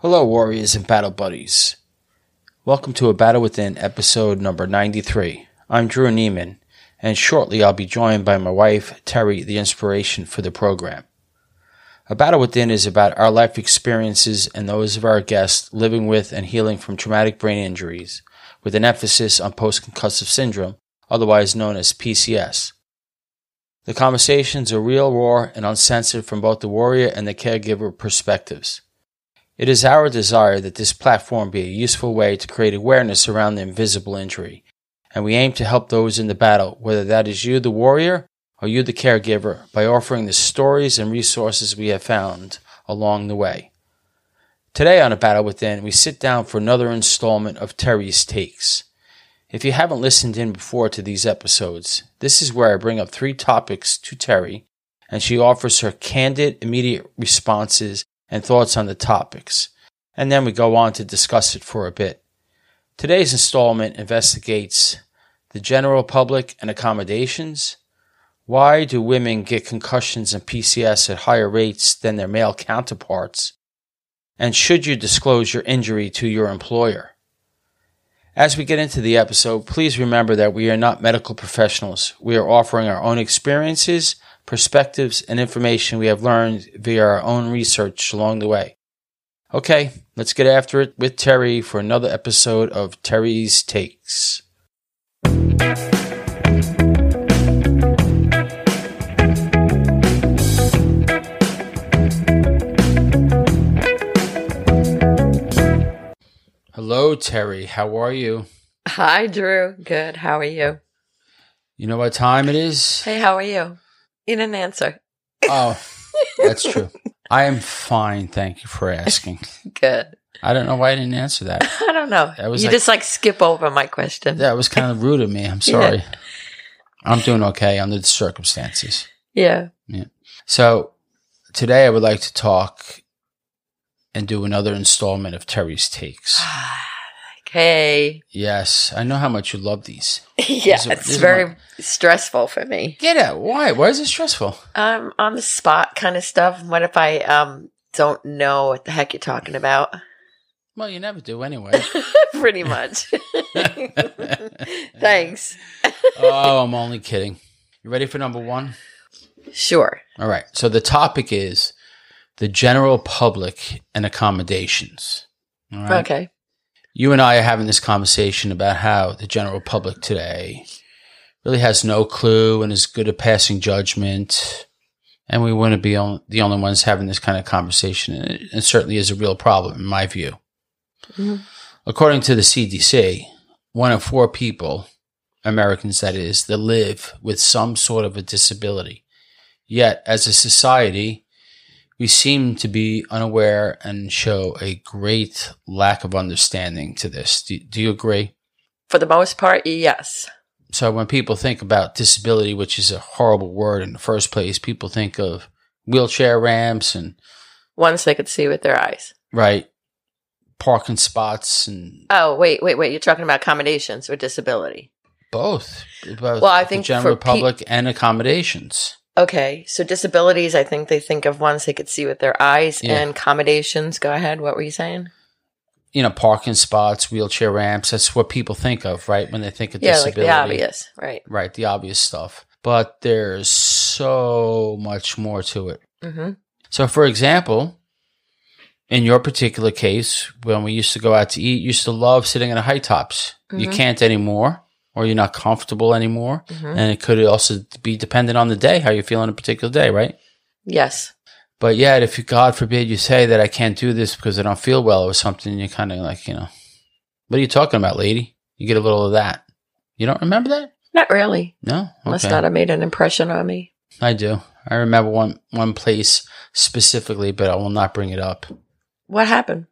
Hello, warriors and battle buddies. Welcome to A Battle Within, episode number 93. I'm Drew Neiman, and shortly I'll be joined by my wife, Terry, the inspiration for the program. A Battle Within is about our life experiences and those of our guests living with and healing from traumatic brain injuries, with an emphasis on post concussive syndrome, otherwise known as PCS. The conversations are real, raw, and uncensored from both the warrior and the caregiver perspectives. It is our desire that this platform be a useful way to create awareness around the invisible injury, and we aim to help those in the battle, whether that is you, the warrior, or you, the caregiver, by offering the stories and resources we have found along the way. Today on A Battle Within, we sit down for another installment of Terry's Takes. If you haven't listened in before to these episodes, this is where I bring up three topics to Terry, and she offers her candid, immediate responses and thoughts on the topics, and then we go on to discuss it for a bit. Today's installment investigates the general public and accommodations. Why do women get concussions and PCS at higher rates than their male counterparts? And should you disclose your injury to your employer? As we get into the episode, please remember that we are not medical professionals. We are offering our own experiences perspectives, and information we have learned via our own research along the way. Okay, let's get after it with Terry for another episode of Terry's Takes. Hello, Terry. How are you? Hi, Drew. Good. How are you? You know what time it is? Hey, how are you? You didn't answer. Oh, that's true. I am fine. Thank you for asking. Good. I don't know why I didn't answer that. I don't know. That was you like- just like skip over my question. That was kind of rude of me. I'm sorry. I'm doing okay under the circumstances. Yeah. Yeah. So today I would like to talk and do another installment of Terry's takes. Ah. Okay. Yes, I know how much you love these. yeah, These are- it's these very my- stressful for me. Get out. Why? Why is it stressful? Um, on the spot kind of stuff. What if I um don't know what the heck you're talking about? Well, you never do anyway. Pretty much. Thanks. oh, I'm only kidding. You ready for number one? Sure. All right. So the topic is the general public and accommodations. All right. Okay. You and I are having this conversation about how the general public today really has no clue and is good at passing judgment. And we wouldn't be on, the only ones having this kind of conversation. And it, it certainly is a real problem, in my view. Mhm. According to the CDC, one of four people, Americans that is, that live with some sort of a disability. Yet, as a society, we seem to be unaware and show a great lack of understanding to this. Do, do you agree? For the most part, yes. So, when people think about disability, which is a horrible word in the first place, people think of wheelchair ramps and, Once they could see with their eyes. right, parking spots and Oh, wait, wait, wait. You're talking about accommodations or disability. both. both Well, I the think general for pe- public and accommodations. Okay, so disabilities, I think they think of ones they could see with their eyes Yeah. and accommodations. Go ahead. What were you saying? You know, parking spots, wheelchair ramps. That's what people think of, right? When they think of Yeah, like the obvious, right? Right, the obvious stuff. But there's so much more to it. hmm So, for example, in your particular case, when we used to go out to eat, you used to love sitting in the high tops. You Mhm. can't anymore, or you're not comfortable anymore. hmm And it could also be dependent on the day, how you feel on a particular day, right? Yes. But yet, if you, God forbid, you say that I can't do this because I don't feel well or something, you're kind of like, you know, what are you talking about, lady? You get a little of that. You don't remember that? Not really. No? Must not have made an impression on me. I do. I remember one, one place specifically, but I will not bring it up. What happened?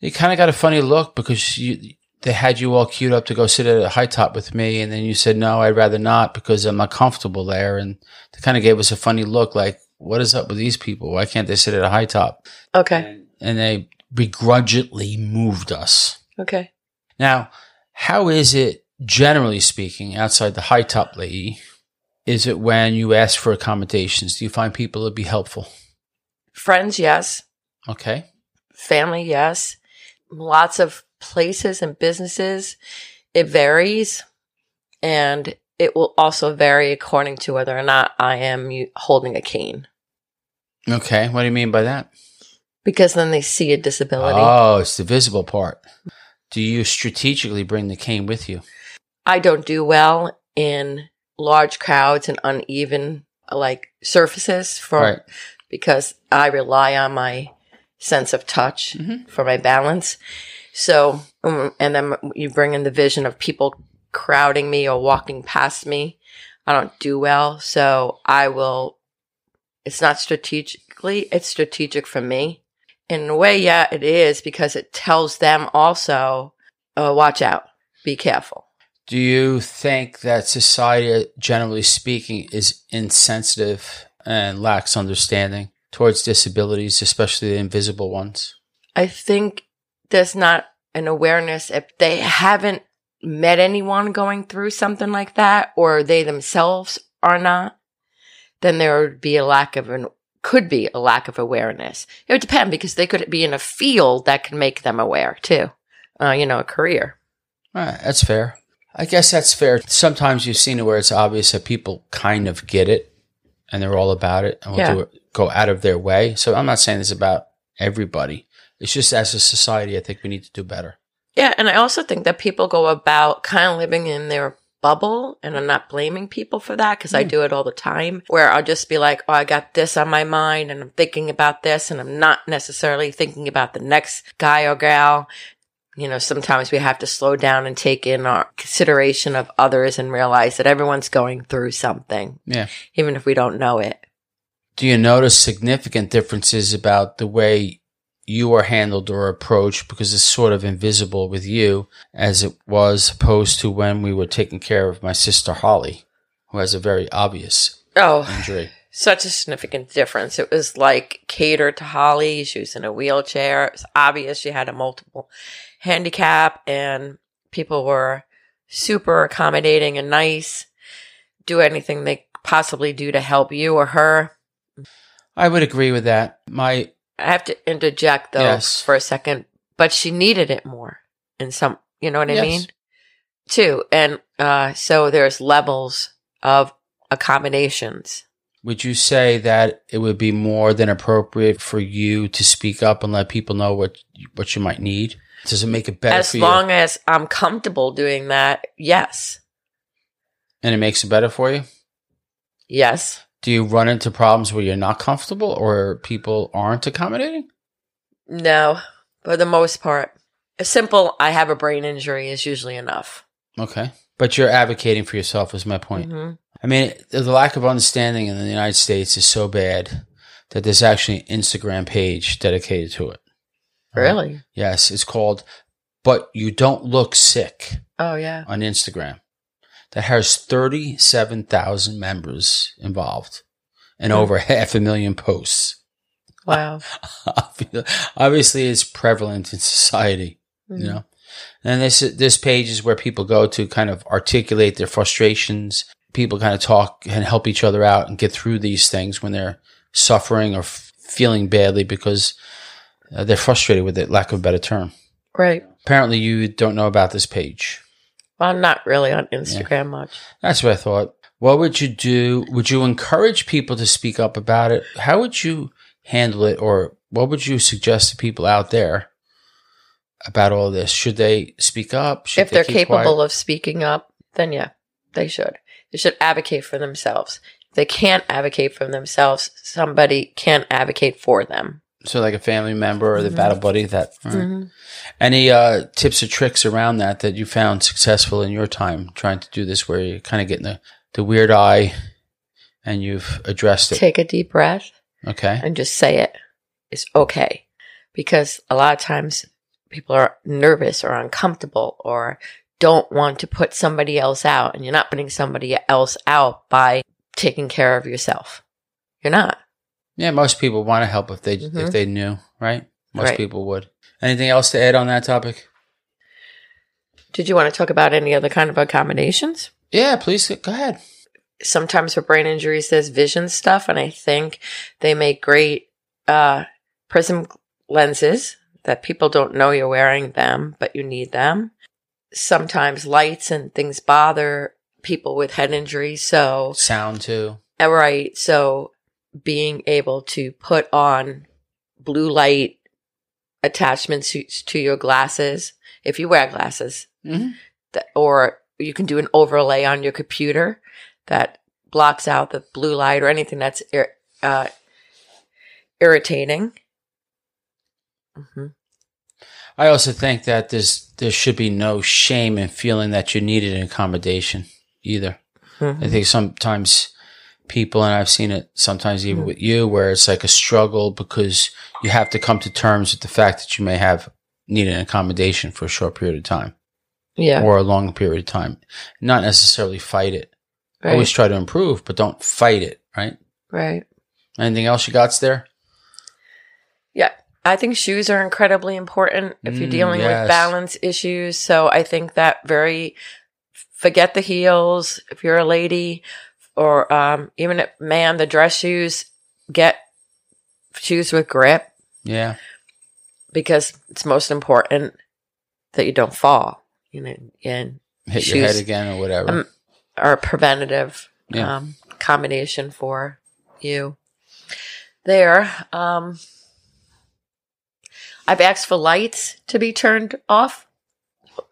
You kind of got a funny look because you they had you all queued up to go sit at a high top with me, and then you said no, I'd rather not because I'm not comfortable there, and they kind of gave us a funny look, like what is up with these people? Why can't they sit at a high top? Okay. And, and they begrudgingly moved us. Okay. Now, how is it generally speaking outside the high top lady? Is it when you ask for accommodations? Do you find people to be helpful? Friends, yes. Okay. family, yes. Lots of places and businesses. It varies. And it will also vary according to whether or not I am holding a cane. Okay. What do you mean by that? Because then they see a disability. Oh, it's the visible part. Do you strategically bring the cane with you? I don't do well in large crowds and uneven like surfaces for Right. because I rely on my sense of touch Mhm. for my balance. So, um, and then you bring in the vision of people crowding me or walking past me. I don't do well. So I will, it's not strategically, it's strategic for me. In a way, yeah, it is because it tells them also, uh, watch out, be careful. Do you think that society, generally speaking, is insensitive and lacks understanding towards disabilities, especially the invisible ones? I think there's not an awareness if they haven't met anyone going through something like that or they themselves are not, then there would be a lack of an could be a lack of awareness. It would depend because they could be in a field that can make them aware too. Uh, you know, a career. Right, that's fair. I guess that's fair. Sometimes you've seen it where it's obvious that people kind of get it and they're all about it and will Yeah. do it, go out of their way. So I'm not saying this about everybody. It's just as a society, I think we need to do better. Yeah, and I also think that people go about kind of living in their bubble, and I'm not blaming people for that because I Mm. do it all the time. Where I'll just be like, "Oh, I got this on my mind, and I'm thinking about this, and I'm not necessarily thinking about the next guy or gal." You know, sometimes we have to slow down and take in our consideration of others and realize that everyone's going through something, Yeah. even if we don't know it. Do you notice significant differences about the way you are handled or approached because it's sort of invisible with you as it was opposed to when we were taking care of my sister Holly, who has a very obvious Oh, injury? such a significant difference. It was like catered to Holly. She was in a wheelchair. It was obvious she had a multiple handicap and people were super accommodating and nice. Do anything they possibly do to help you or her. I would agree with that. My I have to interject though Yes. for a second, but she needed it more in some, you know what I Yes. mean? Too. And, uh, so there's levels of accommodations. Would you say that it would be more than appropriate for you to speak up and let people know what what you might need? Does it make it better as long you? as I'm comfortable doing that, yes. And it makes it better for you? Yes. Do you run into problems where you're not comfortable or people aren't accommodating? No. For the most part. A simple I have a brain injury is usually enough. Okay. But you're advocating for yourself is my point. Mhm. I mean, the lack of understanding in the United States is so bad that there's actually an Instagram page dedicated to it. Really? Yes, it's called But You Don't Look Sick. Oh yeah. on Instagram that has 37,000 members involved and Hmm. over half a million posts. Wow. Obviously, it's prevalent in society, Mhm. you know. And this this page is where people go to kind of articulate their frustrations. People kind of talk and help each other out and get through these things when they're suffering or f- feeling badly because uh, they're frustrated with it, lack of a better term. Right. Apparently, you don't know about this page. Well, I'm not really on Instagram much. That's what I thought. What would you do? Would you encourage people to speak up about it? How would you handle it? Or what would you suggest to people out there about all this? Should they speak up? Should if they're keep capable quiet? of speaking up, then yeah, they should. They should advocate for themselves. If they can't advocate for themselves, somebody can't advocate for them. So like a family member or the Mhm. battle buddy that, right. any, uh, tips or tricks around that that you found successful in your time trying to do this where you're kind of getting the, the weird eye and you've addressed it? Take a deep breath Okay. and just say it. It's okay. Because a lot of times people are nervous or uncomfortable or don't want to put somebody else out and you're not putting somebody else out by taking care of yourself. You're not. Yeah, most people want to help if they if Mhm. they knew, right? Most Right. people would. Anything else to add on that topic? Did you want to talk about any other kind of accommodations? Yeah, please go ahead. sometimes for brain injuries there's vision stuff and i think they make great uh prism lenses that people don't know you're wearing them, but you need them. Sometimes lights and things bother people with head injuries. So, Sound too. right. So being able to put on blue light attachments to, to your glasses, if you wear glasses, Mhm. that, or you can do an overlay on your computer that blocks out the blue light or anything that's ir- uh, irritating. hmm I also think that there's there should be no shame in feeling that you needed an accommodation either. I think sometimes people, and I've seen it sometimes even Mhm. with you, where it's like a struggle because you have to come to terms with the fact that you may have need an accommodation for a short period of time Yeah. or a long period of time. Not necessarily fight it. right. Always try to improve, but don't fight it, right? right. Anything else you got there? Yeah. I think shoes are incredibly important if you're Mm, dealing yes. with balance issues. So I think that very forget the heels if you're a lady or um, even man, the dress shoes, get shoes with grip Yeah. because it's most important that you don't fall, you know, and Hit your Shoes. head again or whatever. Um, are a preventative Yeah. um, combination for you there. Um, I've asked for lights to be turned off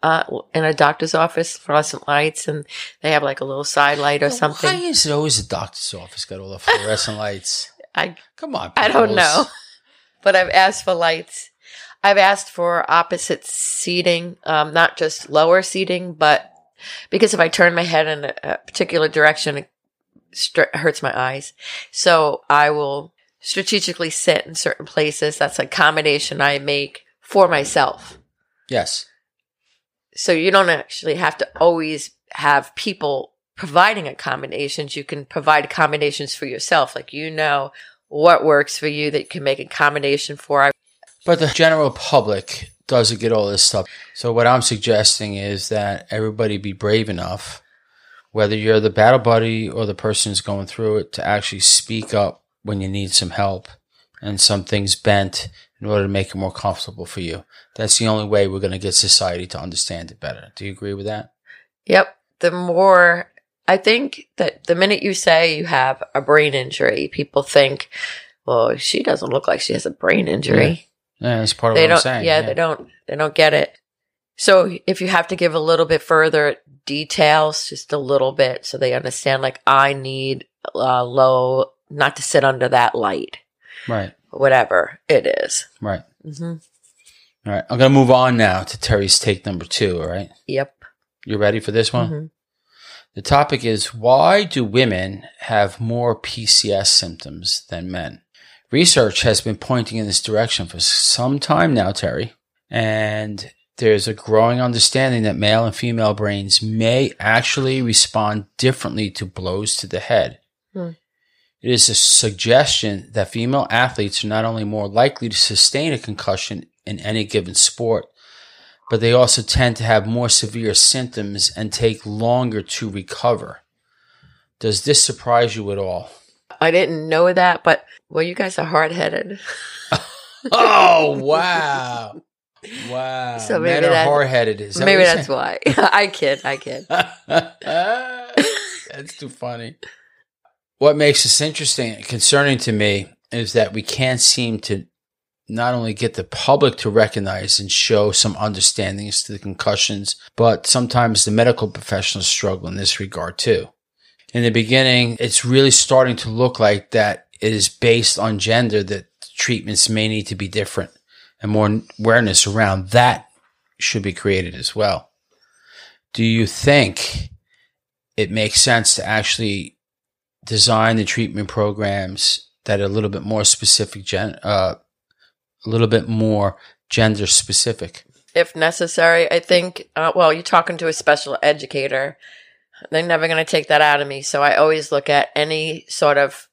uh, in a doctor's office, fluorescent lights, and they have like a little side light or something. Why is it always the doctor's office got all the fluorescent lights? I Come on. I don't peoples. know, but I've asked for lights. I've asked for opposite seating, um, not just lower seating, but because if I turn my head in a, a particular direction, it str- hurts my eyes. So I will strategically sit in certain places. That's a combination I make for myself. Yes. So you don't actually have to always have people providing accommodations. You can provide accommodations for yourself. Like you know what works for you that you can make accommodation for. But the general public doesn't get all this stuff. So what I'm suggesting is that everybody be brave enough, whether you're the battle buddy or the person who's going through it, to actually speak up when you need some help and some things bent in order to make it more comfortable for you. That's the only way we're going to get society to understand it better. Do you agree with that? Yep. The more I think that the minute you say you have a brain injury, people think, well, she doesn't look like she has a brain injury. Yeah, that's part of they what don't I'm saying. yeah, they don't they don't get it so if you have to give a little bit further details just a little bit so they understand like i need uh, low not to sit under that light Right, whatever it is right. mm-hmm. All right. I'm going to move on now to Terry's take number two. All right. yep You ready for this one? Mhm. The topic is why do women have more PCS symptoms than men? Research has been pointing in this direction for some time now, Terry, and there's a growing understanding that male and female brains may actually respond differently to blows to the head. Hmm. It is a suggestion that female athletes are not only more likely to sustain a concussion in any given sport, but they also tend to have more severe symptoms and take longer to recover. Does this surprise you at all? i didn't know that but well you guys are hard-headed Oh wow. Wow. So Men maybe are that- hard headed. Is that maybe that's why i kid i kid That's too funny. What makes this interesting and concerning to me is that we can't seem to not only get the public to recognize and show some understanding as to the concussions, but sometimes the medical professionals struggle in this regard too. In the beginning, it's really starting to look like that it is based on gender that treatments may need to be different and more awareness around that should be created as well. Do you think it makes sense to actually design the treatment programs that are a little bit more specific, gen- uh, a little bit more gender specific? if necessary. I think, uh, well, you're talking to a special educator. They're never going to take that out of me. So I always look at any sort of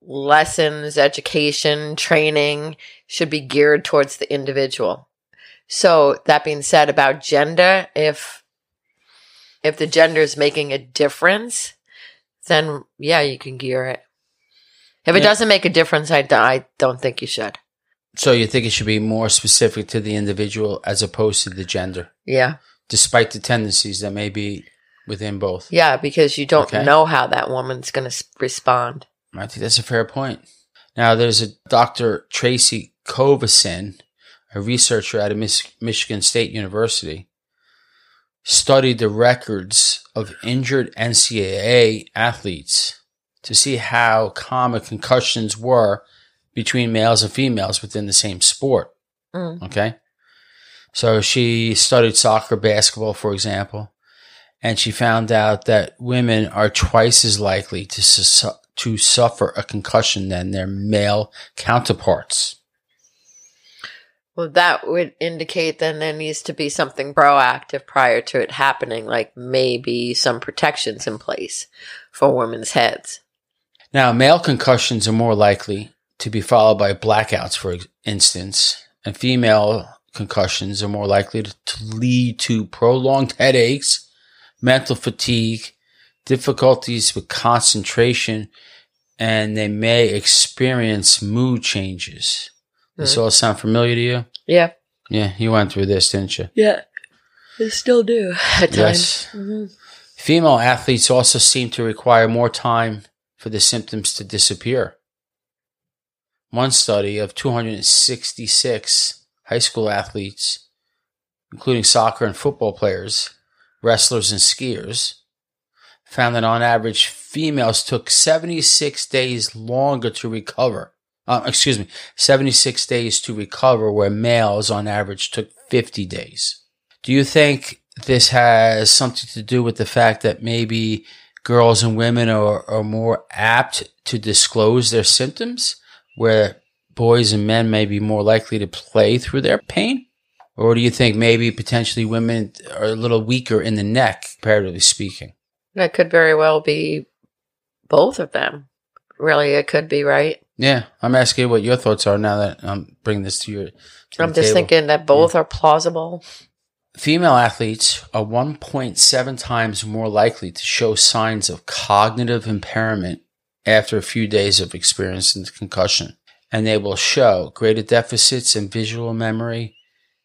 lessons, education, training should be geared towards the individual. So that being said about gender, if if the gender is making a difference, then yeah, you can gear it. If it Yeah. doesn't make a difference, I, d- I don't think you should. So you think it should be more specific to the individual as opposed to the gender, Yeah. despite the tendencies that may be within both. Yeah, because you don't Okay. know how that woman's going to respond. I think that's a fair point. Now, there's a Dr. Tracey Covassin, a researcher at a Mich- Michigan State University, studied the records of injured NCAA athletes to see how common concussions were between males and females within the same sport. Mm. Okay. So she studied soccer, basketball, for example, and she found out that women are twice as likely to su- to suffer a concussion than their male counterparts. Well, that would indicate then there needs to be something proactive prior to it happening, like maybe some protections in place for women's heads. Now, male concussions are more likely to be followed by blackouts, for instance, and female concussions are more likely to, lead to prolonged headaches, mental fatigue, difficulties with concentration, and they may experience mood changes. This all sound familiar to you? Yeah. Yeah, you went through this, didn't you? Yeah. They still do at times. Yes. Mhm. Female athletes also seem to require more time for the symptoms to disappear. One study of 266 high school athletes, including soccer and football players, wrestlers, and skiers, found that on average, females took 76 days longer to recover. Uh, excuse me, 76 days to recover, where males on average took 50 days. Do you think this has something to do with the fact that maybe girls and women are, are more apt to disclose their symptoms, where boys and men may be more likely to play through their pain? Or do you think maybe potentially women are a little weaker in the neck, comparatively speaking? That could very well be both of them. Really, it could be, right? Yeah, I'm asking what your thoughts are now that I'm bringing this to your. to I'm just table. thinking that both are plausible. Female athletes are 1.7 times more likely to show signs of cognitive impairment after a few days of experiencing concussion, and they will show greater deficits in visual memory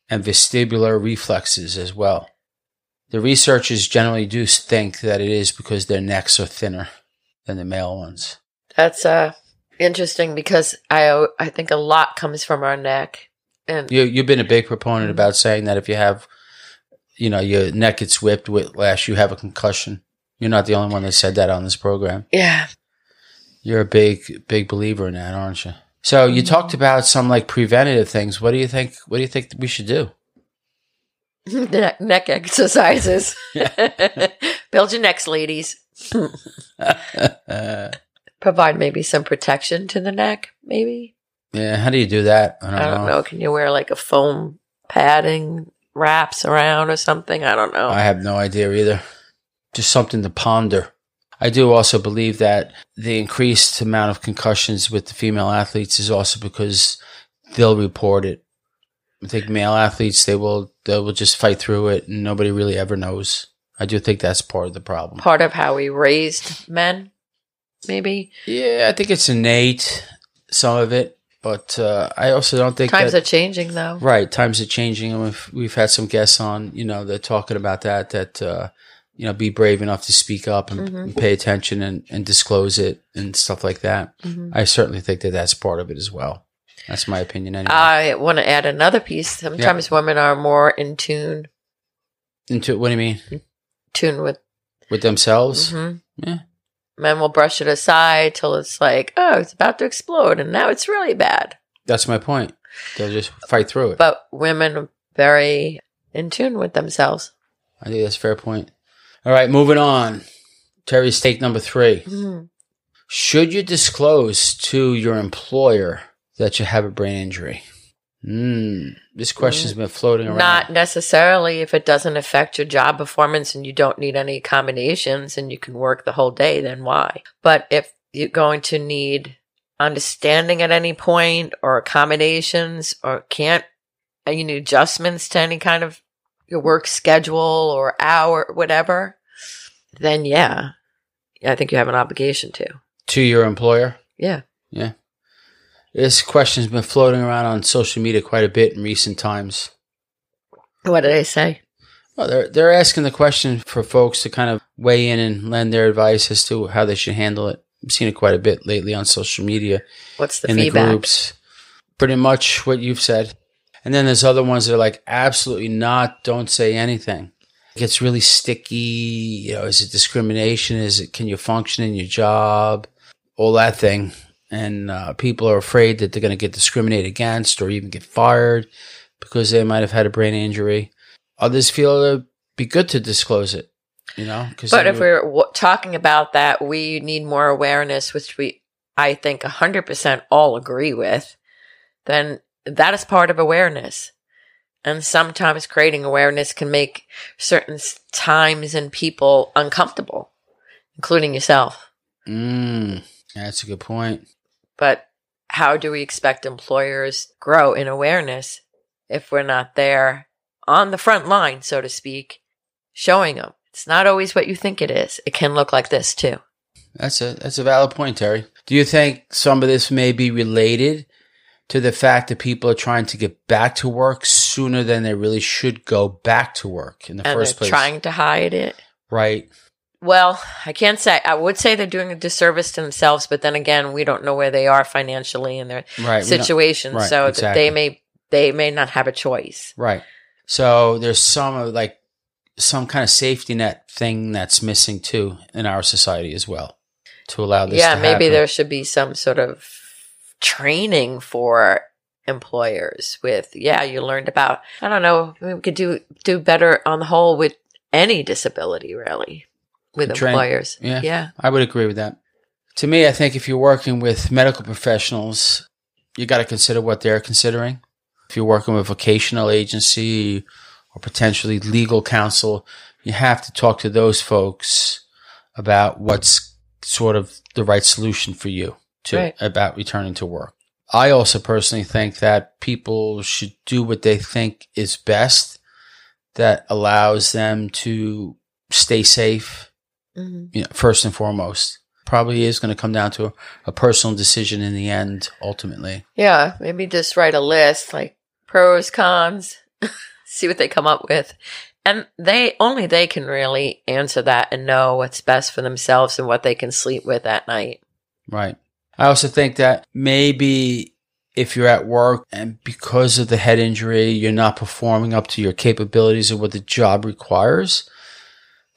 and vestibular reflexes as well. The researchers generally do think that it is because their necks are thinner than the male ones. That's uh interesting because I I think a lot comes from our neck, and You, you've been a big proponent about saying that if you have, you know, your neck gets whipped, whiplash, you have a concussion. You're not the only one that said that on this program. yeah, You're a big, big believer in that, aren't you? So you talked about some like preventative things. What do you think? What do you think we should do? neck, neck exercises. Build your necks, ladies. Provide maybe some protection to the neck. Maybe yeah, how do you do that? I don't, I don't know. Can you wear like a foam padding wraps around or something? I don't know. I have no idea either. Just something to ponder. I do also believe that the increased amount of concussions with the female athletes is also because they'll report it. I think male athletes they will they will just fight through it and nobody really ever knows. I do think that's part of the problem. Part of how we raised men, maybe Yeah, I think it's innate, some of it, but uh, I also don't think times that, are changing though. Right, times are changing, and we've we've had some guests on, you know, they're talking about that. That uh, you know, be brave enough to speak up and, Mhm. and pay attention and, and disclose it and stuff like that. Mhm. I certainly think that that's part of it as well. That's my opinion, anyway. I want to add another piece. Sometimes women are more in tune, Into what do you mean tune with. with themselves? Mhm. Yeah. Men will brush it aside till it's like, oh, it's about to explode, and now it's really bad. That's my point. They'll just fight through it. But women are very in tune with themselves. I think that's a fair point. All right, moving on. Terry's take number three. Mhm. Should you disclose to your employer that you have a brain injury? Hmm. This question's been floating around. Not necessarily if it doesn't affect your job performance and you don't need any accommodations and you can work the whole day, then why? But if you're going to need understanding at any point or accommodations or can't, and you need adjustments to any kind of your work schedule or hour, whatever, then yeah, I think you have an obligation to. to your employer. Yeah. Yeah. This question's been floating around on social media quite a bit in recent times. What did I say? Well, they're they're asking the question for folks to kind of weigh in and lend their advice as to how they should handle it. I've seen it quite a bit lately on social media What's the in feedback? the groups. Pretty much what you've said. And then there's other ones that are like, absolutely not, don't say anything. It gets really sticky. You know, is it discrimination? Is it, can you function in your job? All that thing. And uh, people are afraid that they're going to get discriminated against or even get fired because they might have had a brain injury. Others feel it'd be good to disclose it, you know? But if would- we're w- talking about that, we need more awareness, which we, I think, 100% all agree with, then that is part of awareness. And sometimes creating awareness can make certain times and people uncomfortable, including yourself. Mm, that's a good point. But how do we expect employers grow in awareness if we're not there on the front line, so to speak, showing them? It's not always what you think it is. It can look like this too. That's a that's a valid point, Terry. Do you think some of this may be related to the fact that people are trying to get back to work sooner than they really should go back to work in the and first place? trying to hide it. right. Well, I can't say. I would say they're doing a disservice to themselves, but then again, we don't know where they are financially in their Right. situation, right, so exactly. they may they may not have a choice. Right. So there's some like some kind of safety net thing that's missing too in our society as well to allow this. yeah, maybe happen. there should be some sort of training for employers. With yeah, you learned about. I don't know. We could do do better on the whole with any disability, really, with Train- employers. yeah. yeah, I would agree with that. To me, I think if you're working with medical professionals, you got to consider what they're considering. If you're working with a vocational agency or potentially legal counsel, you have to talk to those folks about what's sort of the right solution for you to Right. about returning to work. I also personally think that people should do what they think is best that allows them to stay safe Mhm. you know, first and foremost. Probably is going to come down to a, a personal decision in the end, ultimately. yeah. Maybe just write a list like pros, cons, see what they come up with. And they only they can really answer that and know what's best for themselves and what they can sleep with at night. Right. I also think that maybe if you're at work and because of the head injury, you're not performing up to your capabilities of what the job requires,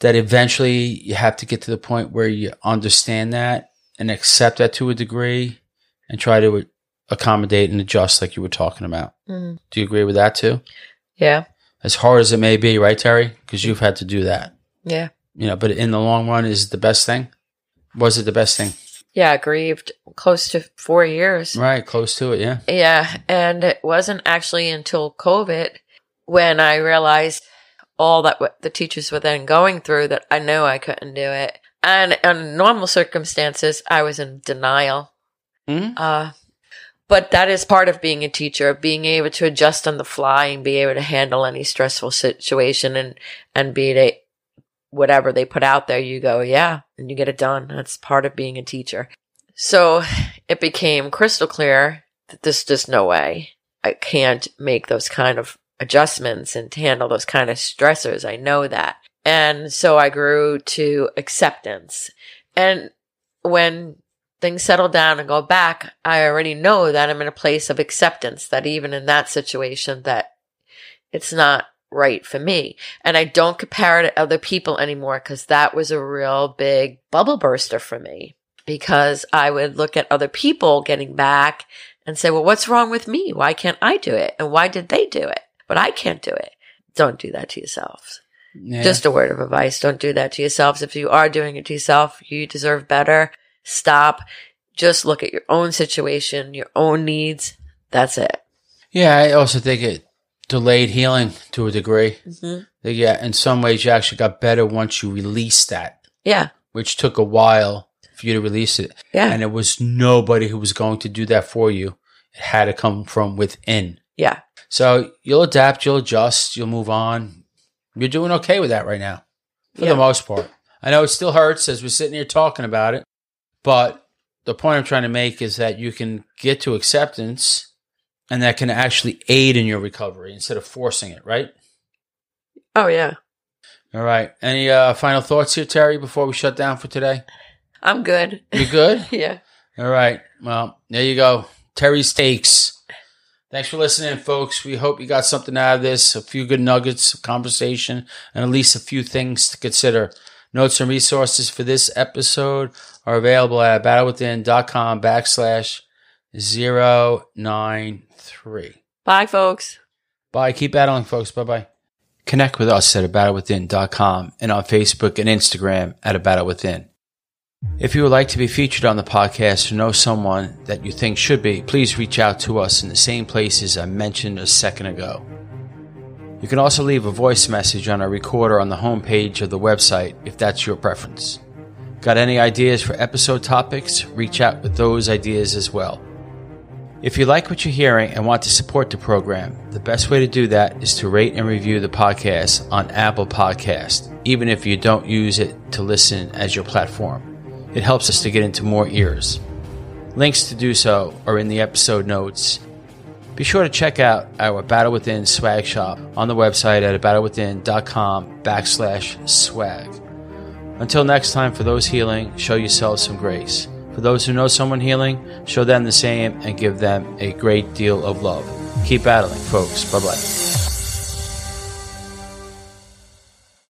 that eventually you have to get to the point where you understand that and accept that to a degree and try to accommodate and adjust like you were talking about. Mm. Do you agree with that too? Yeah, As hard as it may be, right, Terry? Because you've had to do that. yeah, you know, but in the long run, is it the best thing? Was it the best thing? yeah. Grieved close to four years. Right, close to it, yeah. Yeah, and it wasn't actually until COVID when I realized all that what the teachers were then going through that I knew I couldn't do it. And in normal circumstances, I was in denial. hmm Uh, but that is part of being a teacher, being able to adjust on the fly and be able to handle any stressful situation and, and be it whatever they put out there, you go, yeah, and you get it done. That's part of being a teacher. So it became crystal clear that there's just no way I can't make those kind of adjustments and to handle those kind of stressors. I know that. And so I grew to acceptance. And when things settle down and go back, I already know that I'm in a place of acceptance that even in that situation that it's not right for me. And I don't compare it to other people anymore because that was a real big bubble burster for me because I would look at other people getting back and say, well, what's wrong with me? Why can't I do it? And why did they do it? But I can't do it. Don't do that to yourselves. Yeah. Just a word of advice. Don't do that to yourselves. If you are doing it to yourself, you deserve better. Stop. Just look at your own situation, your own needs. That's it. yeah, I also think it delayed healing to a degree. hmm Yeah, in some ways, you actually got better once you released that, Yeah. which took a while for you to release it. Yeah. And it was nobody who was going to do that for you. It had to come from within. yeah. So you'll adapt, you'll adjust, you'll move on. You're doing okay with that right now, for Yeah. the most part. I know it still hurts as we're sitting here talking about it, but the point I'm trying to make is that you can get to acceptance and that can actually aid in your recovery instead of forcing it, right? Oh yeah. All right. Any uh, final thoughts here, Terry, before we shut down for today? I'm good. You good? yeah. All right. Well, there you go. Terry's takes. Thanks for listening, folks. We hope you got something out of this, a few good nuggets of conversation, and at least a few things to consider. Notes and resources for this episode are available at battlewithin.com backslash 093. Bye, folks. Bye. Keep battling, folks. Bye bye. Connect with us at abattlewithin.com and on Facebook and Instagram at A Battle Within. If you would like to be featured on the podcast or know someone that you think should be, please reach out to us in the same places I mentioned a second ago. You can also leave a voice message on our recorder on the homepage of the website if that's your preference. Got any ideas for episode topics? Reach out with those ideas as well. If you like what you're hearing and want to support the program, the best way to do that is to rate and review the podcast on Apple Podcast, even if you don't use it to listen as your platform. It helps us to get into more ears. Links to do so are in the episode notes. Be sure to check out our Battle Within swag shop on the website at battlewithin.com backslash swag. Until next time, for those healing, show yourselves some grace. For those who know someone healing, show them the same and give them a great deal of love. Keep battling, folks. Bye bye.